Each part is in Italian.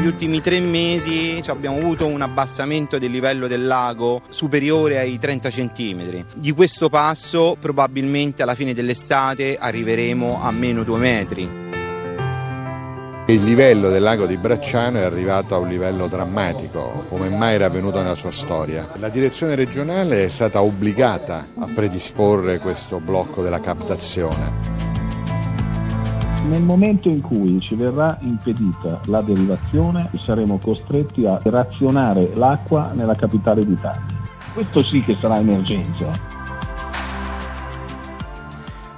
Negli ultimi tre mesi abbiamo avuto un abbassamento del livello del lago superiore ai 30 cm. Di questo passo probabilmente alla fine dell'estate arriveremo a meno 2 metri. Il livello del lago di Bracciano è arrivato a un livello drammatico, come mai era avvenuto nella sua storia. La direzione regionale è stata obbligata a predisporre questo blocco della captazione. Nel momento in cui ci verrà impedita la derivazione saremo costretti a razionare l'acqua nella capitale d'Italia. Questo sì che sarà emergenza.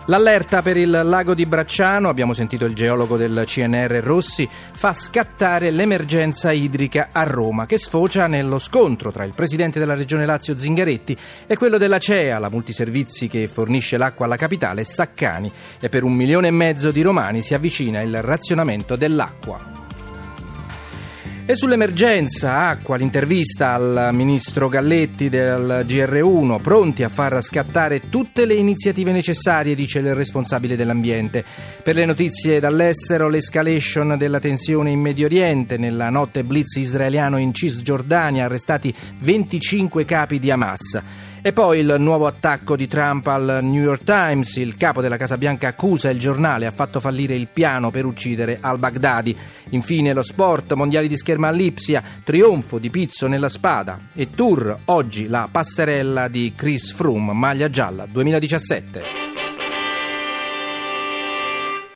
L'allerta per il lago di Bracciano, abbiamo sentito il geologo del CNR Rossi, fa scattare l'emergenza idrica a Roma, che sfocia nello scontro tra il presidente della regione Lazio Zingaretti e quello della CEA, la multiservizi che fornisce l'acqua alla capitale, Saccani, e per un milione e mezzo di romani si avvicina il razionamento dell'acqua. E sull'emergenza acqua, l'intervista al ministro Galletti del GR1, pronti a far scattare tutte le iniziative necessarie, dice il responsabile dell'ambiente. Per le notizie dall'estero, l'escalation della tensione in Medio Oriente, nella notte blitz israeliano in Cisgiordania, arrestati 25 capi di Hamas. E poi il nuovo attacco di Trump al New York Times. Il capo della Casa Bianca accusa il giornale ha fatto fallire il piano per uccidere al-Baghdadi. Infine lo sport, mondiali di scherma a Lipsia, trionfo di Pizzo nella spada. E tour, oggi la passerella di Chris Froome, maglia gialla 2017.